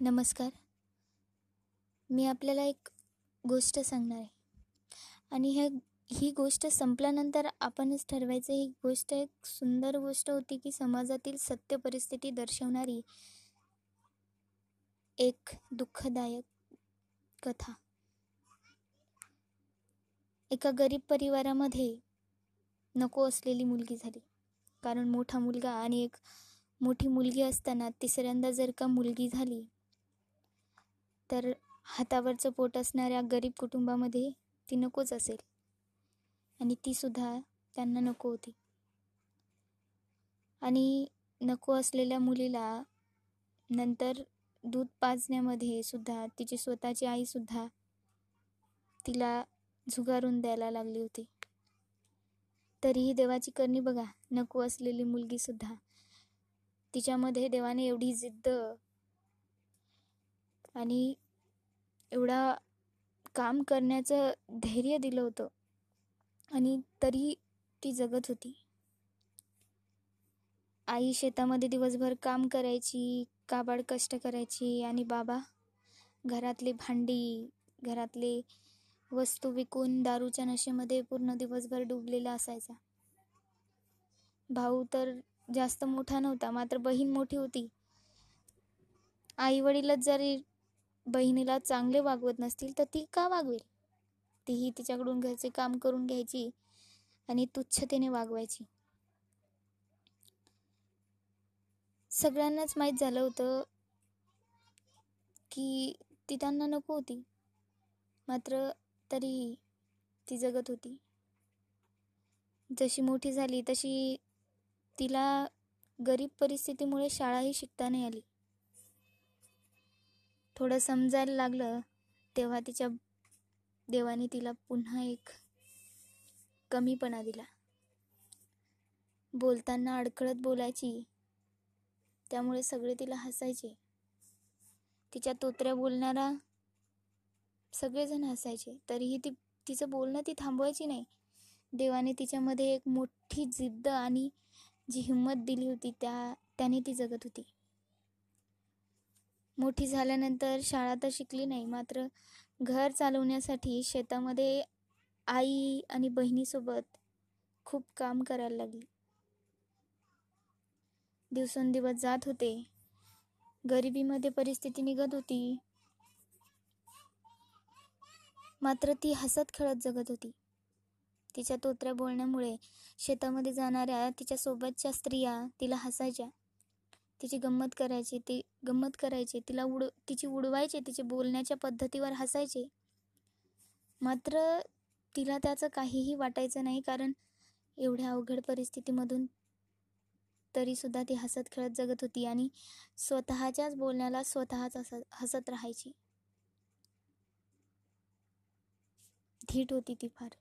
नमस्कार. मी आपल्याला एक गोष्ट सांगणार आहे. आणि ह्या ही गोष्ट संपल्यानंतर आपणच ठरवायचं ही गोष्ट एक सुंदर गोष्ट होती की समाजातील सत्य परिस्थिती दर्शवणारी एक दुःखदायक कथा. एका गरीब परिवारामध्ये नको असलेली मुलगी झाली. कारण मोठा मुलगा आणि एक मोठी मुलगी असताना तिसऱ्यांदा जर का मुलगी झाली तर हातावरचं पोट असणाऱ्या गरीब कुटुंबामध्ये ती नकोच असेल. आणि तीसुद्धा त्यांना नको होती. आणि नको असलेल्या मुलीला नंतर दूध पाजण्यामध्ये सुद्धा तिची स्वतःची आईसुद्धा तिला झुगारून द्यायला लागली होती. तरीही देवाची करणी बघा नको असलेली मुलगीसुद्धा तिच्यामध्ये देवाने एवढी जिद्द आणि एवढा काम करण्याचं धैर्य दिलं होतं. आणि तरी ती जगत होती. आई शेतामध्ये दिवसभर काम करायची काबाड कष्ट करायची आणि बाबा घरातली भांडी घरातले वस्तू विकून दारूच्या नशेमध्ये पूर्ण दिवसभर डुबलेला असायचा. भाऊ तर जास्त मोठा नव्हता मात्र बहीण मोठी होती. आई वडीलच जरी बहिणीला चांगले वागवत नसतील तर ती का वागवेल? तीही तिच्याकडून घरचे काम करून घ्यायची आणि तुच्छतेने वागवायची. सगळ्यांनाच माहीत झालं होतं की ती त्यांना नको होती. मात्र तरीही ती जगत होती. जशी मोठी झाली तशी तिला गरीब परिस्थितीमुळे शाळाही शिकता नाही आली. थोडं समजायला लागलं तेव्हा तिच्या देवाने तिला पुन्हा एक कमीपणा दिला. बोलताना अडखळत बोलायची त्यामुळे सगळे तिला हसायचे. तिच्या तोत्र्या बोलणारा सगळेजण हसायचे तरीही ती तिचं बोलणं ती थांबवायची नाही. देवाने तिच्यामध्ये एक मोठी जिद्द आणि जी हिंमत दिली होती त्या त्याने ती जगत होती. मोठी झाल्यानंतर शाळा तर शिकली नाही मात्र घर चालवण्यासाठी शेतामध्ये आई आणि बहिणीसोबत खूप काम करायला लागली. दिवसेंदिवस जात होते. गरिबीमध्ये परिस्थिती निघत होती. मात्र ती हसत खेळत जगत होती. तिच्या तोत्र्या बोलण्यामुळे शेतामध्ये जाणाऱ्या तिच्या सोबतच्या स्त्रिया तिला हसायच्या. तिची गंमत करायची ती गंमत करायची तिला उड तिची उडवायचे तिचे बोलण्याच्या पद्धतीवर हसायचे. मात्र तिला त्याचं काहीही वाटायचं नाही कारण एवढ्या अवघड परिस्थितीमधून तरीसुद्धा ती हसत खेळत जगत होती आणि स्वतःच्याच बोलण्याला स्वतःच हसत हसत राहायची. धीट होती ती फार.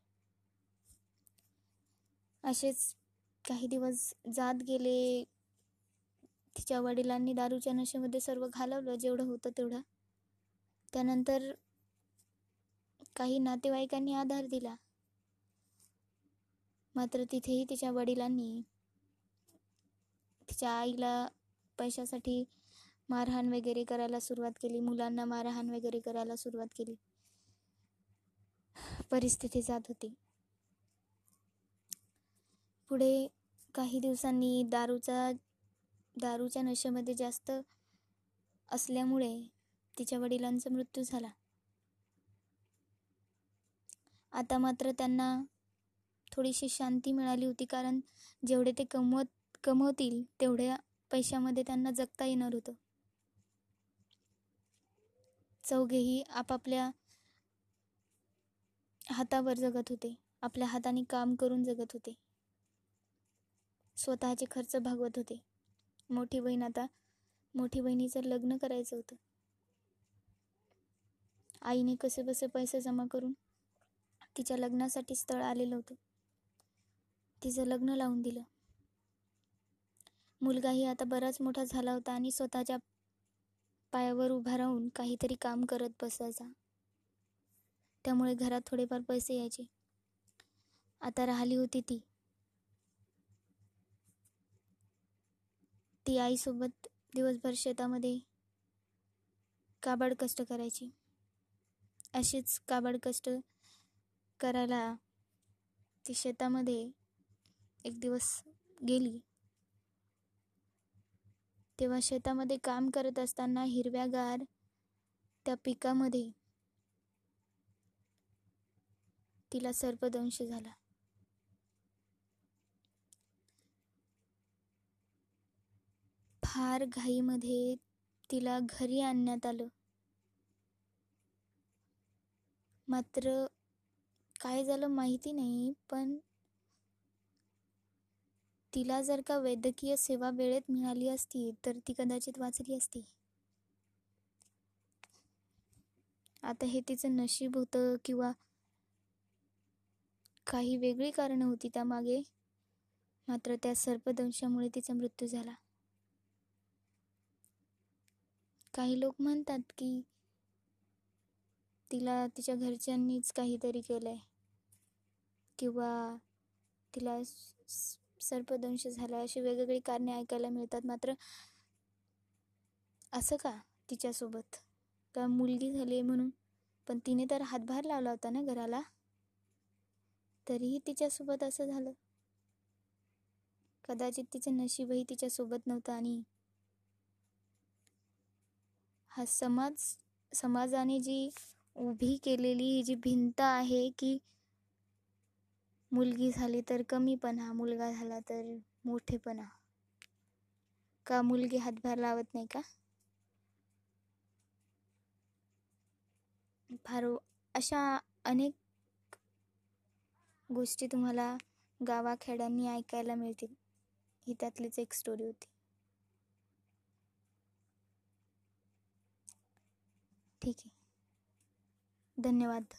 असेच काही दिवस जात गेले तिच्या वडिलांनी दारूच्या नशेमध्ये सर्व घालवलं जेवढं होतं तेवढं. त्यानंतर काही नातेवाईकांनी आधार दिला. मात्र तिथेही तिच्या वडिलांनी तिच्या आईला पैशासाठी मारहाण वगैरे करायला सुरुवात केली मुलांना मारहाण वगैरे करायला सुरुवात केली. परिस्थिती जात होती. पुढे काही दिवसांनी दारूचा दारूच्या नशेमध्ये जास्त असल्यामुळे तिच्या वडिलांचा मृत्यू झाला. आता मात्र त्यांना थोडीशी शांती मिळाली होती कारण जेवढे ते कमवत कमवतील तेवढ्या पैशामध्ये त्यांना जगता येणार होतं. चौघेही आपापल्या हातावर जगत होते. आपल्या हाताने काम करून जगत होते. स्वतःचे खर्च भागवत होते. मोठी बहीण आता मोठी बहिणीचं लग्न करायचं होतं. आईने कसे बसे पैसे जमा करून तिच्या लग्नासाठी स्थळ आलेलं होतं. तिचं लग्न लावून दिलं. मुलगाही आता बराच मोठा झाला होता आणि स्वतःच्या पायावर उभा राहून काहीतरी काम करत बसायचा. त्यामुळे घरात थोडेफार पैसे यायचे. आता राहिली होती ती. ती आईसोबत दिवसभर शेतामध्ये काबाड कष्ट करायची. अशीच काबाड कष्ट करायला ती शेतामध्ये एक दिवस गेली. तेव्हा शेतामध्ये काम करत असताना हिरव्यागार त्या पिकामध्ये तिला सर्पदंश झाला. फार घाईमध्ये तिला घरी आणण्यात आलं. मात्र काय झालं माहिती नाही पण तिला जर का वैद्यकीय सेवा वेळेत मिळाली असती तर ती कदाचित वाचली असती. आता हे तिचं नशीब होतं किंवा काही वेगळी कारणं होती त्यामागे मात्र त्या सर्पदंशामुळे तिचा मृत्यू झाला. काही लोक म्हणतात की तिला तिच्या घरच्यांनीच काहीतरी केलंय. किंवा तिला सर्पदंश झाला अशी वेगवेगळी कारणे ऐकायला मिळतात. मात्र असं का तिच्यासोबत? का मुलगी झाली म्हणून? पण तिने तर हातभार लावला होता ना घराला? तरीही तिच्यासोबत असं झालं. कदाचित तिचं नशीबही तिच्यासोबत नव्हतं आणि हा समाज समाजाने जी उभी केलेली ही जी भिंत आहे की मुलगी झाली तर कमीपणा मुलगा झाला तर मोठेपणा का मुलगी हातभार लावत नाही का? फार अशा अनेक गोष्टी तुम्हाला गावाखेड्यांनी ऐकायला मिळतील. ही त्यातलीच एक स्टोरी होती. ठीक आहे. धन्यवाद.